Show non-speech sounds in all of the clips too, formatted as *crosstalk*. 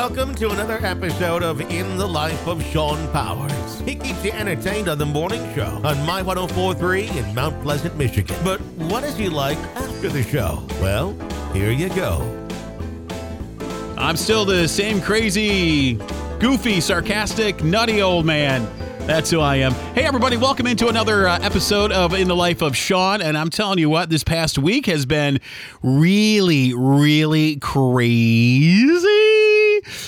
Welcome to another episode of In the Life of Shawn Powers. He keeps you entertained on the morning show on My 1043 in Mount Pleasant, Michigan. But what is he like after the show? Well, here you go. I'm still the same crazy, goofy, sarcastic, nutty old man. That's who I am. Hey, everybody, welcome into another uh, episode of In the Life of Shawn. And I'm telling you what, this past week has been really, really crazy.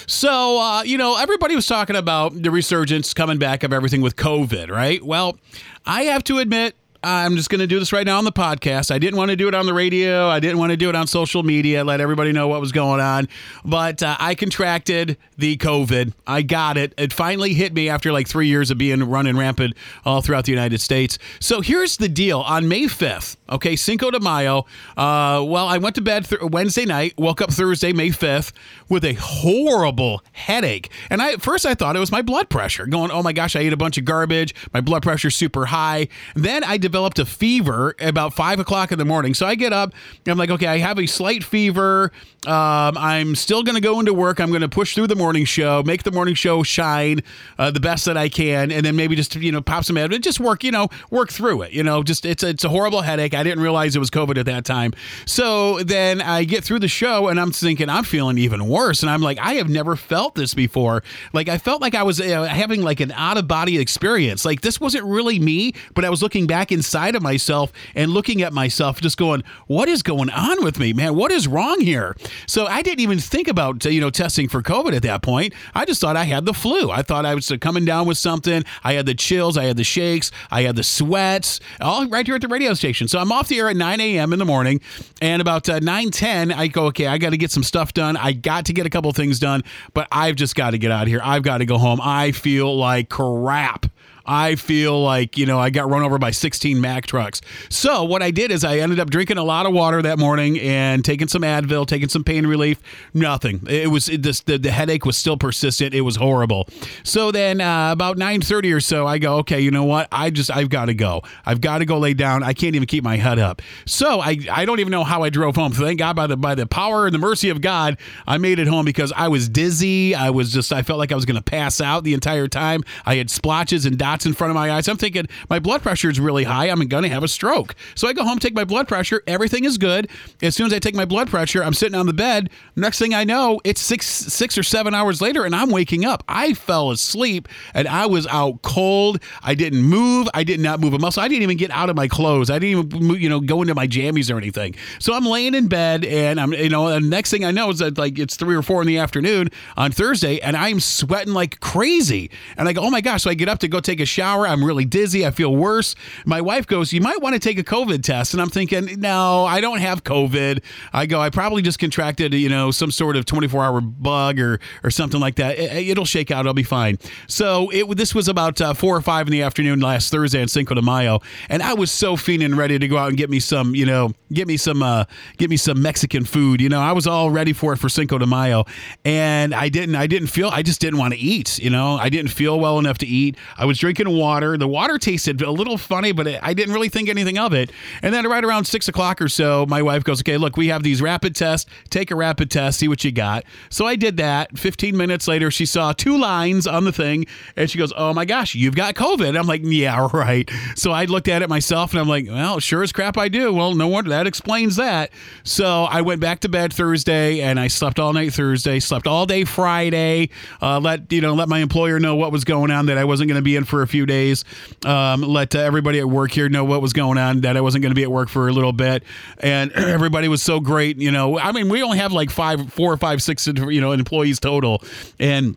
So, uh, you know, everybody was talking about the resurgence coming back of everything with COVID, right? Well, I have to admit, I'm just going to do this right now on the podcast. I didn't want to do it on the radio. I didn't want to do it on social media, let everybody know what was going on. But uh, I contracted the COVID. I got it. It finally hit me after like three years of being running rampant all throughout the United States. So here's the deal on May 5th, okay, Cinco de Mayo. Uh, well, I went to bed th- Wednesday night, woke up Thursday, May 5th, with a horrible headache. And I, at first, I thought it was my blood pressure, going, oh my gosh, I ate a bunch of garbage. My blood pressure's super high. then I developed a fever about five o'clock in the morning. So I get up. I'm like, okay, I have a slight fever. Um, I'm still going to go into work. I'm going to push through the morning show, make the morning show shine uh, the best that I can, and then maybe just you know pop some ad, just work you know work through it. You know, just it's a, it's a horrible headache. I didn't realize it was COVID at that time. So then I get through the show and I'm thinking I'm feeling even worse, and I'm like, I have never felt this before. Like I felt like I was uh, having like an out of body experience. Like this wasn't really me, but I was looking back inside of myself and looking at myself, just going, what is going on with me, man? What is wrong here? So I didn't even think about you know testing for COVID at that point. I just thought I had the flu. I thought I was coming down with something. I had the chills, I had the shakes, I had the sweats, all right here at the radio station. So I'm off the air at 9 a.m. in the morning, and about uh, 9:10, I go, okay, I got to get some stuff done. I got to get a couple things done, but I've just got to get out of here. I've got to go home. I feel like crap. I feel like, you know, I got run over by 16 Mack trucks. So what I did is I ended up drinking a lot of water that morning and taking some Advil, taking some pain relief. Nothing. It was it, the, the headache was still persistent. It was horrible. So then uh, about 9:30 or so, I go, okay, you know what? I just I've got to go. I've got to go lay down. I can't even keep my head up. So I I don't even know how I drove home. Thank God by the by the power and the mercy of God, I made it home because I was dizzy. I was just I felt like I was going to pass out the entire time. I had splotches and dots in front of my eyes. I'm thinking my blood pressure is really high. I'm going to have a stroke. So I go home, take my blood pressure. Everything is good. As soon as I take my blood pressure, I'm sitting on the bed. Next thing I know, it's six six or seven hours later, and I'm waking up. I fell asleep and I was out cold. I didn't move. I did not move a muscle. I didn't even get out of my clothes. I didn't even you know go into my jammies or anything. So I'm laying in bed, and I'm you know. And next thing I know is that like it's three or four in the afternoon on Thursday, and I'm sweating like crazy. And I go, oh my gosh! So I get up to go take a shower. I'm really dizzy. I feel worse. My wife goes, You might want to take a COVID test. And I'm thinking, No, I don't have COVID. I go, I probably just contracted, you know, some sort of 24 hour bug or, or something like that. It, will shake out. I'll be fine. So it, this was about uh, four or five in the afternoon last Thursday on Cinco de Mayo. And I was so fiending ready to go out and get me some, you know, get me some, uh, get me some Mexican food. You know, I was all ready for it for Cinco de Mayo. And I didn't, I didn't feel, I just didn't want to eat. You know, I didn't feel well enough to eat. I was drinking water. The water tasted a little funny, but I didn't really think anything of it. And then right around six o'clock or so, my wife goes, "Okay, look, we have these rapid tests. Take a rapid test, see what you got." So I did that. Fifteen minutes later, she saw two lines on the thing, and she goes, "Oh my gosh, you've got COVID." I'm like, "Yeah, *laughs* right." So I looked at it myself, and I'm like, "Well, sure as crap, I do." Well, no wonder that explains that. So I went back to bed Thursday, and I slept all night Thursday, slept all day Friday. Uh, let you know, let my employer know what was going on, that I wasn't going to be in for a few days. Um, let uh, everybody at work here know what was going on, that I wasn't going to be at work for a little bit. And *clears throat* everybody was so great. You know, I mean, we only have like five, four or five, six, you know, employees total. And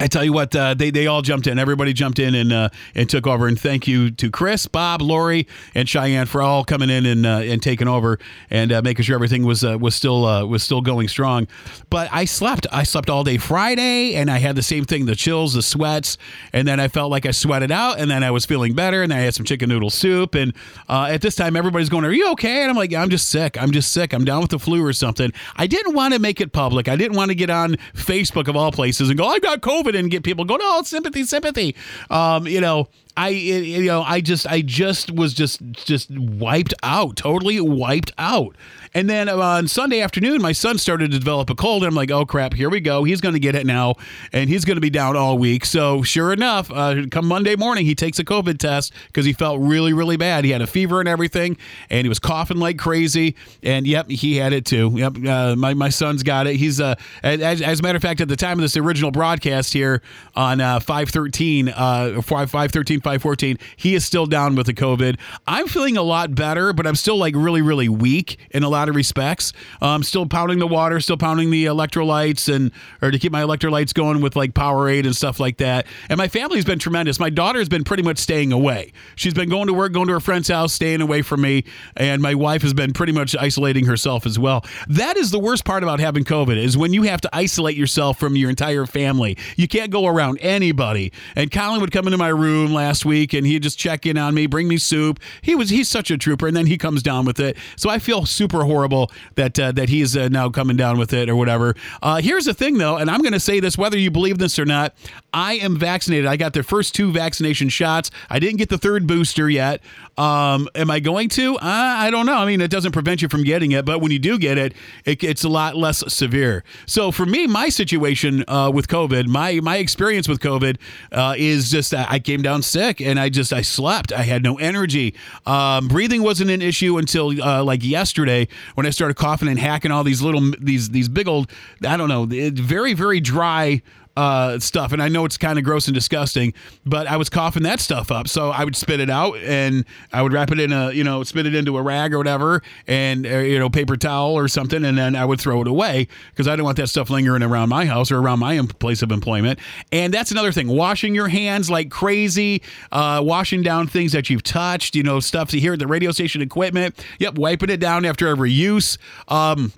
I tell you what, uh, they they all jumped in. Everybody jumped in and uh, and took over. And thank you to Chris, Bob, Lori, and Cheyenne for all coming in and uh, and taking over and uh, making sure everything was uh, was still uh, was still going strong. But I slept. I slept all day Friday, and I had the same thing: the chills, the sweats, and then I felt like I sweated out, and then I was feeling better, and I had some chicken noodle soup. And at this time, everybody's going, "Are you okay?" And I'm like, "I'm just sick. I'm just sick. I'm down with the flu or something." I didn't want to make it public. I didn't want to get on Facebook of all places and go, "I got COVID." And get people going, oh, sympathy, sympathy. Um, you know, I you know I just I just was just just wiped out, totally wiped out. And then on Sunday afternoon, my son started to develop a cold. And I'm like, oh crap, here we go. He's going to get it now, and he's going to be down all week. So sure enough, uh, come Monday morning, he takes a COVID test because he felt really really bad. He had a fever and everything, and he was coughing like crazy. And yep, he had it too. Yep, uh, my my son's got it. He's uh, as, as a matter of fact, at the time of this original broadcast here on uh, 513, uh, 513, 514, he is still down with the COVID. I'm feeling a lot better, but I'm still like really really weak in a lot of respects. I'm still pounding the water, still pounding the electrolytes, and or to keep my electrolytes going with like Powerade and stuff like that. And my family's been tremendous. My daughter's been pretty much staying away. She's been going to work, going to her friend's house, staying away from me, and my wife has been pretty much isolating herself as well. That is the worst part about having COVID is when you have to isolate yourself from your entire family. You can't go around anybody. And Colin would come into my room last week and he'd just check in on me, bring me soup. He was he's such a trooper, and then he comes down with it. So I feel super horrible that uh, that he's uh, now coming down with it or whatever. Uh, here's the thing though, and I'm going to say this whether you believe this or not. I am vaccinated. I got the first two vaccination shots. I didn't get the third booster yet. Um, am I going to? Uh, I don't know. I mean, it doesn't prevent you from getting it, but when you do get it, it it's a lot less severe. So for me, my situation uh, with COVID, my my experience with COVID uh, is just I came down sick and I just I slept. I had no energy. Um, breathing wasn't an issue until uh, like yesterday when I started coughing and hacking all these little these these big old I don't know very very dry uh, stuff. And I know it's kind of gross and disgusting, but I was coughing that stuff up. So I would spit it out and I would wrap it in a, you know, spit it into a rag or whatever and, uh, you know, paper towel or something. And then I would throw it away because I didn't want that stuff lingering around my house or around my place of employment. And that's another thing washing your hands like crazy, uh, washing down things that you've touched, you know, stuff to hear at the radio station equipment. Yep, wiping it down after every use. Um,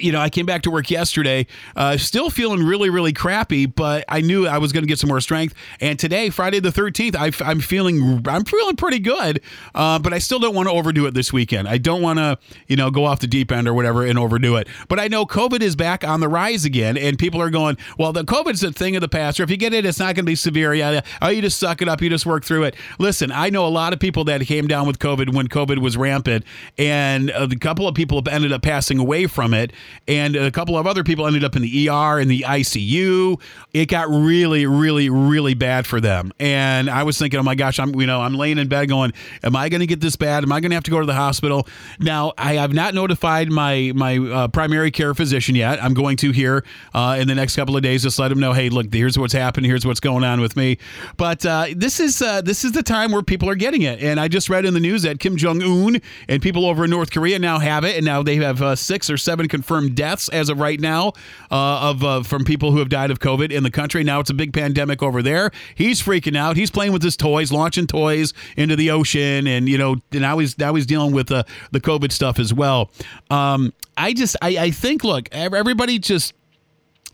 you know, I came back to work yesterday, uh, still feeling really, really crappy, but I knew I was going to get some more strength. And today, Friday the thirteenth, I'm feeling, I'm feeling pretty good, uh, but I still don't want to overdo it this weekend. I don't want to, you know, go off the deep end or whatever and overdo it. But I know COVID is back on the rise again, and people are going, well, the COVID's a thing of the past, or if you get it, it's not going to be severe. Yeah, oh, you just suck it up, you just work through it. Listen, I know a lot of people that came down with COVID when COVID was rampant, and a couple of people ended up passing away from it and a couple of other people ended up in the ER and the ICU. It got really, really, really bad for them. And I was thinking, oh my gosh, I'm you know I'm laying in bed going, am I going to get this bad? Am I going to have to go to the hospital? Now I have not notified my my uh, primary care physician yet. I'm going to here uh, in the next couple of days. Just let him know, hey, look, here's what's happened. Here's what's going on with me. But uh, this is uh, this is the time where people are getting it. And I just read in the news that Kim Jong Un and people over in North Korea now have it, and now they have uh, six or seven confirmed deaths deaths as of right now uh, of uh, from people who have died of COVID in the country. Now it's a big pandemic over there. He's freaking out. He's playing with his toys, launching toys into the ocean, and you know now he's now he's dealing with the the COVID stuff as well. Um, I just I, I think look, everybody just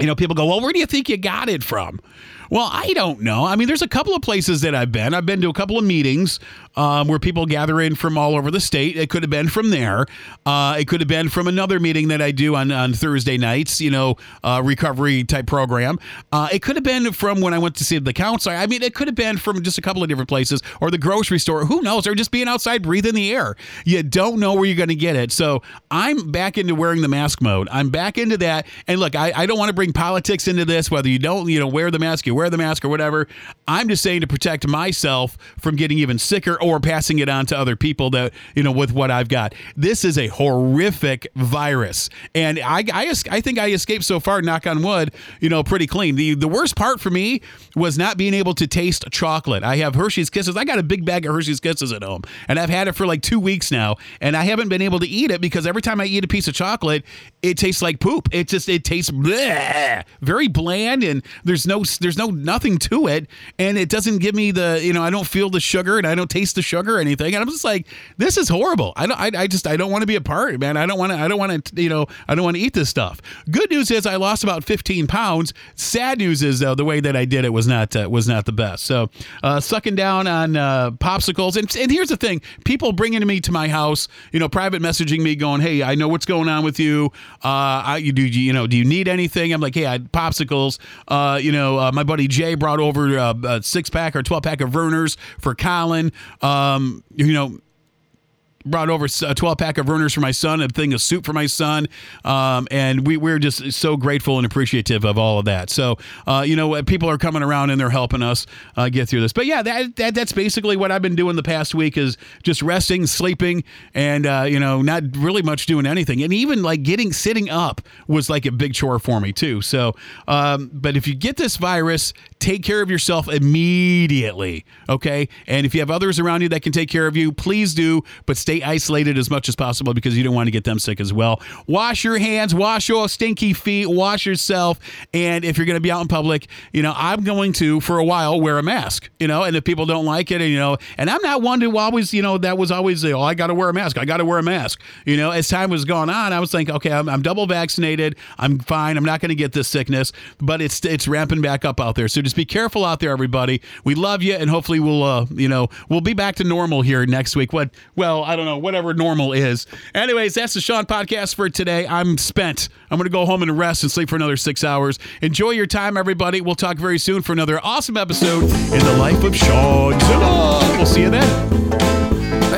you know people go, well, where do you think you got it from? Well, I don't know. I mean, there's a couple of places that I've been. I've been to a couple of meetings um, where people gather in from all over the state. It could have been from there. Uh, it could have been from another meeting that I do on, on Thursday nights, you know, uh, recovery type program. Uh, it could have been from when I went to see the counselor. I mean, it could have been from just a couple of different places or the grocery store. Who knows? Or just being outside breathing the air. You don't know where you're going to get it. So I'm back into wearing the mask mode. I'm back into that. And look, I, I don't want to bring politics into this, whether you don't, you know, wear the mask, you wear the mask or whatever. I'm just saying to protect myself from getting even sicker or passing it on to other people that, you know, with what I've got. This is a horrific virus. And I, I, I think I escaped so far, knock on wood, you know, pretty clean. The, the worst part for me was not being able to taste chocolate. I have Hershey's Kisses. I got a big bag of Hershey's Kisses at home, and I've had it for like two weeks now, and I haven't been able to eat it because every time I eat a piece of chocolate, it tastes like poop. It just, it tastes bleh, very bland, and there's no, there's no nothing to it, and it doesn't give me the, you know, I don't feel the sugar and I don't taste the sugar or anything, and I'm just like, this is horrible. I don't, I, I just, I don't want to be a part, man. I don't want to, I don't want to, you know, I don't want to eat this stuff. Good news is I lost about 15 pounds. Sad news is though the way that I did it was not, uh, was not the best. So uh, sucking down on uh, popsicles, and and here's the thing: people bringing me to my house, you know, private messaging me, going, hey, I know what's going on with you. Uh, I, you do, you know, do you need anything? I'm Like, hey, I had popsicles. Uh, you know, uh, my buddy Jay brought over uh, a six pack or 12 pack of Vernors for Colin. Um, you know, brought over a 12 pack of Vernors for my son, a thing of soup for my son. Um, and we, we're just so grateful and appreciative of all of that. So, uh, you know, people are coming around and they're helping us uh, get through this. But yeah, that, that, that's basically what I've been doing the past week is just resting, sleeping, and, uh, you know, not really much doing anything. And even like getting, sitting up was like a big chore for me too. So, um, but if you get this virus, take care of yourself immediately. Okay. And if you have others around you that can take care of you, please do, but stay isolated as much as possible because you don't want to get them sick as well. Wash your hands, wash your stinky feet, wash yourself. And if you're going to be out in public, you know, I'm going to, for a while, wear a mask, you know, and if people don't like it, and, you know, and I'm not one to always, you know, that was always, oh, I got to wear a mask. I got to wear a mask. You know, as time was going on, I was thinking, okay, I'm, I'm double vaccinated. I'm fine. I'm not going to get this sickness, but it's, it's ramping back up out there. So just be careful out there, everybody. We love you. And hopefully we'll, uh, you know, we'll be back to normal here next week. What, well, I don't know, whatever normal is. Anyways, that's the Shawn podcast for today. I'm spent. I'm going to go home and rest and sleep for another six hours. Enjoy your time, everybody. We'll talk very soon for another awesome episode in the life of Shawn. We'll see you then.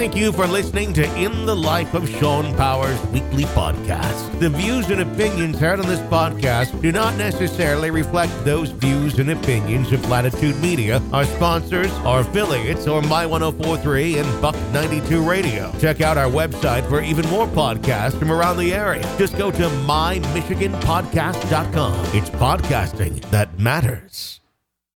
Thank you for listening to In the Life of Shawn Powers weekly podcast. The views and opinions heard on this podcast do not necessarily reflect those views and opinions of Latitude Media, our sponsors, our affiliates, or My 1043 and Buck 92 Radio. Check out our website for even more podcasts from around the area. Just go to mymichiganpodcast.com. It's podcasting that matters.